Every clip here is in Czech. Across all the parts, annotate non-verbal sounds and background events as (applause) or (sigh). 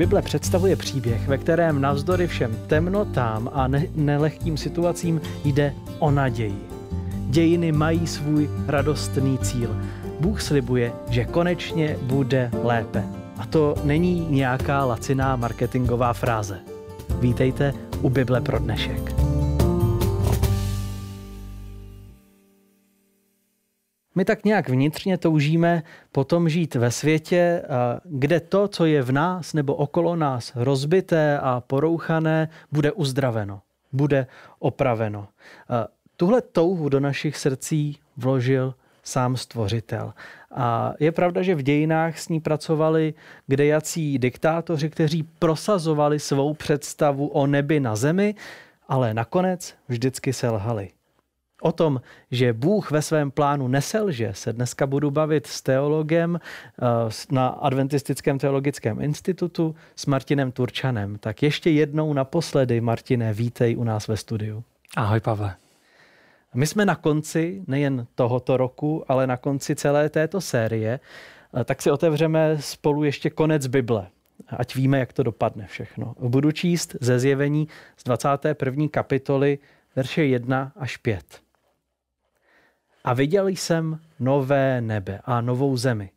Bible představuje příběh, ve kterém navzdory všem temnotám a ne- nelehkým situacím jde o naději. Dějiny mají svůj radostný cíl. Bůh slibuje, že konečně bude lépe. A to není nějaká laciná marketingová fráze. Vítejte u Bible pro dnešek. My tak nějak vnitřně toužíme potom žít ve světě, kde to, co je v nás nebo okolo nás rozbité a porouchané, bude uzdraveno, bude opraveno. Tuhle touhu do našich srdcí vložil sám stvořitel. A je pravda, že v dějinách s ní pracovali kdejací diktátoři, kteří prosazovali svou představu o nebi na zemi, ale nakonec vždycky selhali. O tom, že Bůh ve svém plánu neselže, se dneska budu bavit s teologem eh, na Adventistickém teologickém institutu s Martinem Turčanem. Tak ještě jednou naposledy, Martine, vítej u nás ve studiu. Ahoj, Pavle. My jsme na konci nejen tohoto roku, ale na konci celé této série, eh, tak si otevřeme spolu ještě konec Bible. Ať víme, jak to dopadne všechno. Budu číst ze zjevení z 21. kapitoly verše 1 až 5. A viděl jsem nové nebe a novou zemi.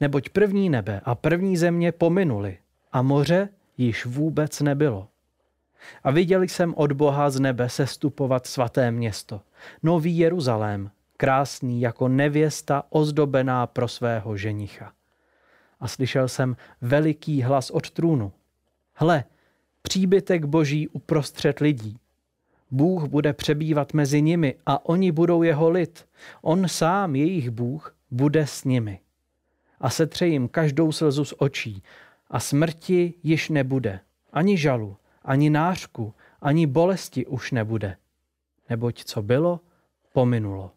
Neboť první nebe a první země pominuli a moře již vůbec nebylo. A viděl jsem od Boha z nebe sestupovat svaté město, nový Jeruzalém, krásný jako nevěsta ozdobená pro svého ženicha. A slyšel jsem veliký hlas od trůnu. Hle, příbytek boží uprostřed lidí Bůh bude přebývat mezi nimi a oni budou jeho lid. On sám, jejich Bůh, bude s nimi. A setře jim každou slzu z očí a smrti již nebude. Ani žalu, ani nářku, ani bolesti už nebude. Neboť co bylo, pominulo.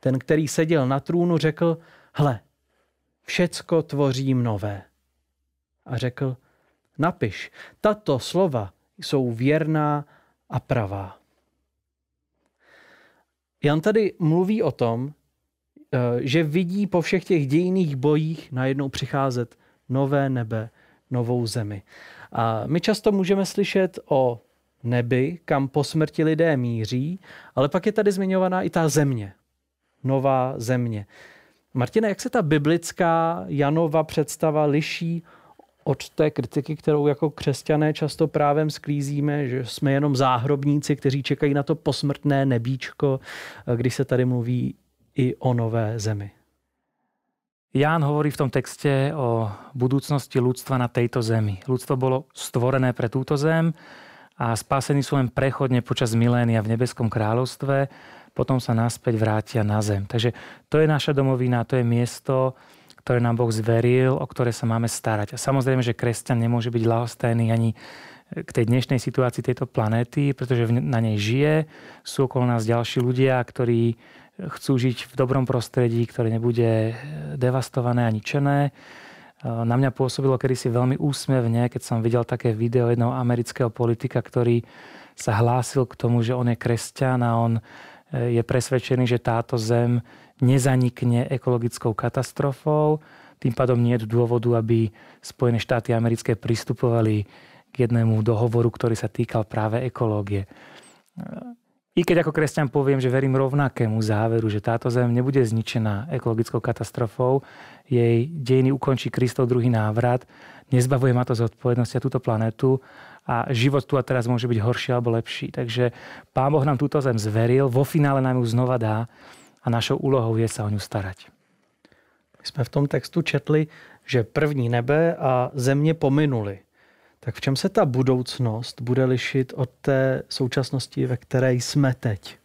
Ten, který seděl na trůnu, řekl, hle, všecko tvořím nové. A řekl, napiš, tato slova jsou věrná a pravá. Jan tady mluví o tom, eh, že vidí po všech těch dějných bojích najednou přicházet nové nebe, novou zemi. A my často můžeme slyšet o nebi, kam po smrti lidé míří, ale pak je tady zmiňovaná i ta země, nová země. Martina, jak se ta biblická Janova představa liší od té kritiky, kterou jako křesťané často právem sklízíme, že jsme jenom záhrobníci, kteří čekají na to posmrtné nebíčko, když se tady mluví i o nové zemi. Ján hovorí v tom texte o budúcnosti ľudstva na tejto zemi. Ľudstvo bolo stvorené pre túto zem a spásení sú len prechodne počas milénia v nebeskom kráľovstve, potom sa naspäť vrátia na zem. Takže to je naša domovina, to je miesto, ktoré nám Boh zveril, o ktoré sa máme starať. A samozrejme, že kresťan nemôže byť lahostajný ani k tej dnešnej situácii tejto planéty, pretože na nej žije. Sú okolo nás ďalší ľudia, ktorí chcú žiť v dobrom prostredí, ktoré nebude devastované a ničené. Na mňa pôsobilo kedysi veľmi úsmevne, keď som videl také video jedného amerického politika, ktorý sa hlásil k tomu, že on je kresťan a on je presvedčený, že táto zem nezanikne ekologickou katastrofou. Tým pádom nie je dôvodu, aby Spojené štáty americké pristupovali k jednému dohovoru, ktorý sa týkal práve ekológie. I keď ako kresťan poviem, že verím rovnakému záveru, že táto zem nebude zničená ekologickou katastrofou, jej dejiny ukončí Kristov druhý návrat, nezbavuje ma to zodpovednosti a túto planetu a život tu a teraz môže byť horší alebo lepší. Takže Pán Boh nám túto zem zveril, vo finále nám ju znova dá a našou úlohou je sa o ňu starať. My jsme v tom textu četli, že první nebe a země pominuli. Tak v čem se ta budoucnost bude lišit od té současnosti, ve které jsme teď?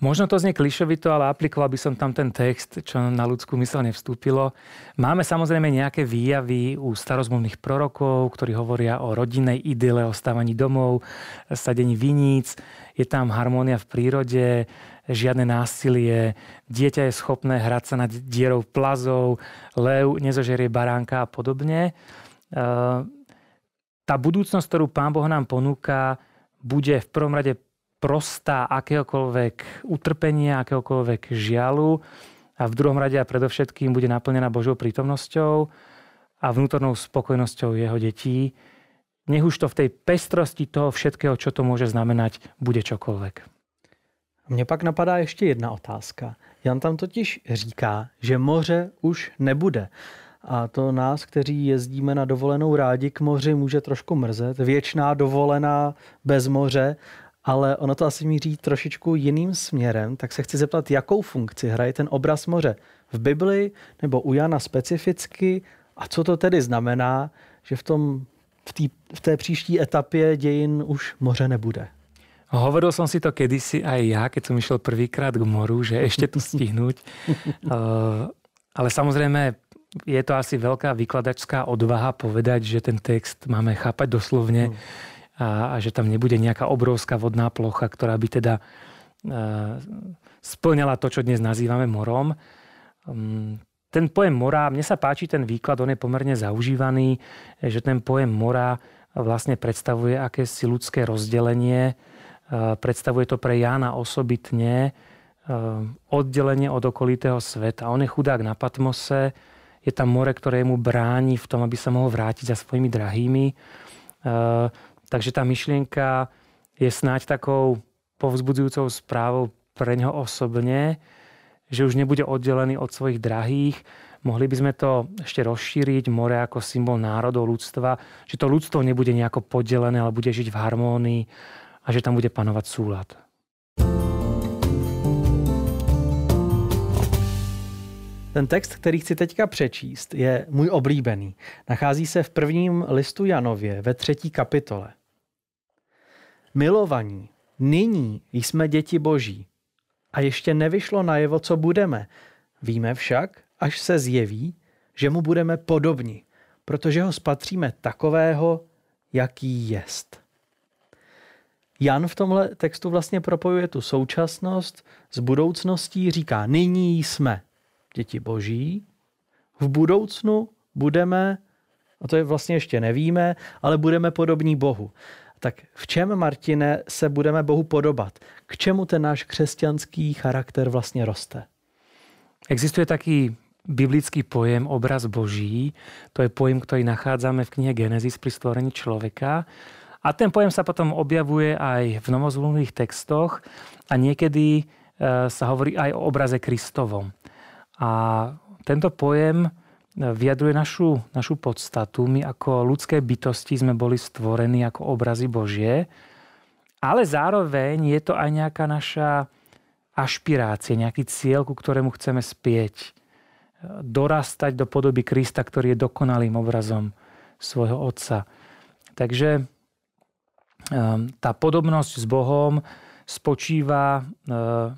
Možno to znie klišovito, ale aplikoval by som tam ten text, čo na ľudskú mysel nevstúpilo. Máme samozrejme nejaké výjavy u starozmluvných prorokov, ktorí hovoria o rodinnej idyle, o stávaní domov, sadení viníc. Je tam harmónia v prírode, žiadne násilie, dieťa je schopné hrať sa nad dierou plazov, lev nezožerie baránka a podobne. E, tá budúcnosť, ktorú Pán Boh nám ponúka, bude v prvom rade prostá akéhokoľvek utrpenia, akéhokoľvek žialu a v druhom rade a predovšetkým bude naplnená Božou prítomnosťou a vnútornou spokojnosťou jeho detí. Nech už to v tej pestrosti toho všetkého, čo to môže znamenať, bude čokoľvek. Mně pak napadá ještě jedna otázka. Jan tam totiž říká, že moře už nebude. A to nás, kteří jezdíme na dovolenou rádi k moři, může trošku mrzet. Věčná dovolená bez moře, ale ono to asi míří trošičku jiným směrem, tak se chci zeptat, jakou funkci hraje ten obraz moře v Bibli nebo u Jana specificky a co to tedy znamená, že v, tom, v, tý, v té příští etapě dějin už moře nebude. Hovoril som si to kedysi aj ja, keď som išiel prvýkrát k moru, že ešte to (laughs) stihnúť. uh, ale samozrejme, je to asi veľká vykladačská odvaha povedať, že ten text máme chápať doslovne a, a že tam nebude nejaká obrovská vodná plocha, ktorá by teda uh, splňala to, čo dnes nazývame morom. Um, ten pojem mora, mne sa páči ten výklad, on je pomerne zaužívaný, že ten pojem mora vlastne predstavuje akési ľudské rozdelenie Eh, predstavuje to pre Jána osobitne eh, oddelenie od okolitého sveta. On je chudák na Patmose, je tam more, ktoré mu bráni v tom, aby sa mohol vrátiť za svojimi drahými. Takže tá myšlienka je snáď takou povzbudzujúcou správou pre neho osobne, že už nebude oddelený od svojich drahých. Mohli by sme to ešte rozšíriť, more ako symbol národov, ľudstva, že to ľudstvo nebude nejako poddelené, ale bude žiť v harmónii a že tam bude panovat súlad. Ten text, který chci teďka přečíst, je můj oblíbený. Nachází se v prvním listu Janově ve třetí kapitole. Milovaní, nyní jsme děti boží a ještě nevyšlo najevo, co budeme. Víme však, až se zjeví, že mu budeme podobni, protože ho spatříme takového, jaký jest. Jan v tomhle textu vlastně propojuje tu současnost s budoucností, říká, nyní jsme děti boží, v budoucnu budeme, a to je vlastně ještě nevíme, ale budeme podobní Bohu. Tak v čem, Martine, se budeme Bohu podobat? K čemu ten náš křesťanský charakter vlastně roste? Existuje taký biblický pojem obraz Boží. To je pojem, ktorý nachádzame v knihe Genesis pri stvorení človeka. A ten pojem sa potom objavuje aj v novozmluvných textoch a niekedy e, sa hovorí aj o obraze Kristovom. A tento pojem vyjadruje našu, našu podstatu. My ako ľudské bytosti sme boli stvorení ako obrazy Božie, ale zároveň je to aj nejaká naša ašpirácia, nejaký cieľ, ku ktorému chceme spieť. Dorastať do podoby Krista, ktorý je dokonalým obrazom svojho Otca. Takže Ehm, tá podobnosť s Bohom spočíva ehm,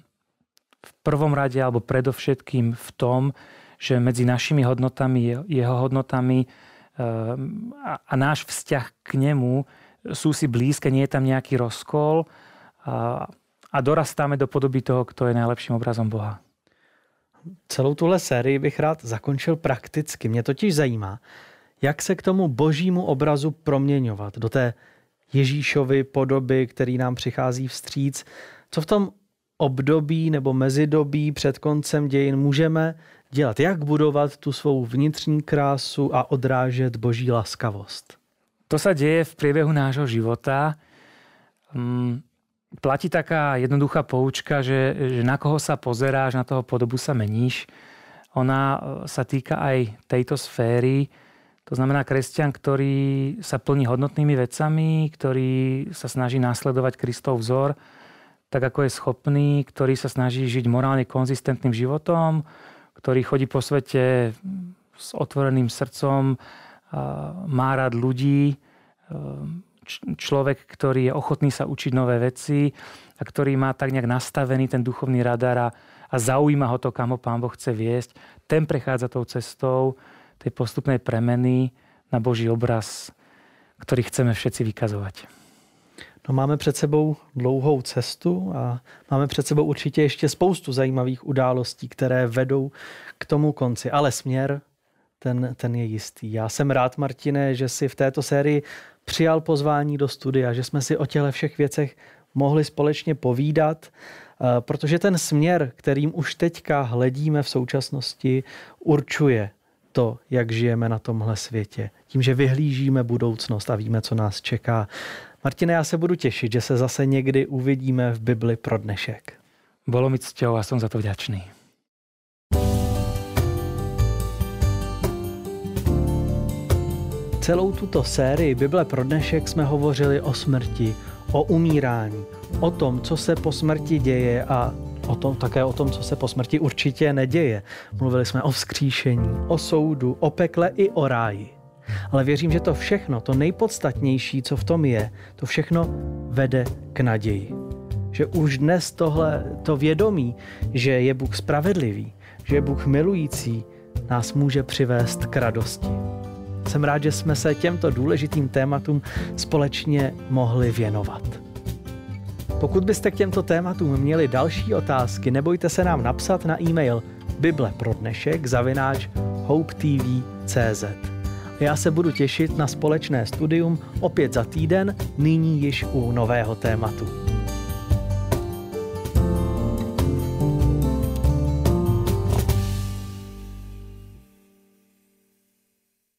v prvom rade alebo predovšetkým v tom, že medzi našimi hodnotami, jeho hodnotami ehm, a náš vzťah k nemu sú si blízke, nie je tam nejaký rozkol a, dorastáme do podoby toho, kto je najlepším obrazom Boha. Celou tuhle sérii bych rád zakončil prakticky. Mě totiž zajímá, jak se k tomu božímu obrazu proměňovat do té Ježíšovi podoby, který nám přichází vstříc. Co v tom období nebo mezidobí před koncem dějin můžeme dělat? Jak budovat tu svou vnitřní krásu a odrážet boží laskavost? To sa deje v priebehu nášho života. Mm, platí taká jednoduchá poučka, že, že na koho sa pozeráš, na toho podobu sa meníš. Ona e, sa týka aj tejto sféry. To znamená kresťan, ktorý sa plní hodnotnými vecami, ktorý sa snaží následovať Kristov vzor, tak ako je schopný, ktorý sa snaží žiť morálne konzistentným životom, ktorý chodí po svete s otvoreným srdcom, má rád ľudí, človek, ktorý je ochotný sa učiť nové veci a ktorý má tak nejak nastavený ten duchovný radar a, a zaujíma ho to, kam ho Pán Boh chce viesť, ten prechádza tou cestou, tej postupnej premeny na Boží obraz, ktorý chceme všetci vykazovať. No máme před sebou dlouhou cestu a máme před sebou určitě ještě spoustu zajímavých událostí, které vedou k tomu konci. Ale směr, ten, ten je jistý. Já jsem rád, Martine, že si v této sérii přijal pozvání do studia, že jsme si o těchto všech věcech mohli společně povídat, eh, protože ten směr, kterým už teďka hledíme v současnosti, určuje to, jak žijeme na tomhle světě. Tím, že vyhlížíme budoucnost a víme, co nás čeká. Martine, já se budu těšit, že se zase někdy uvidíme v Bibli pro dnešek. Bolo mi cťou a som za to vďačný. Celou tuto sérii Bible pro dnešek jsme hovořili o smrti, o umírání, o tom, co se po smrti děje a o tom, také o tom, co se po smrti určitě neděje. Mluvili jsme o vzkříšení, o soudu, o pekle i o ráji. Ale věřím, že to všechno, to nejpodstatnější, co v tom je, to všechno vede k naději. Že už dnes tohle, to vědomí, že je Bůh spravedlivý, že je Bůh milující, nás může přivést k radosti. Jsem rád, že jsme se těmto důležitým tématům společně mohli věnovat. Pokud byste k těmto tématům měli další otázky, nebojte se nám napsat na e-mail bible pro dnešek zavináč hopetv.cz. Já se budu těšit na společné studium opět za týden, nyní již u nového tématu.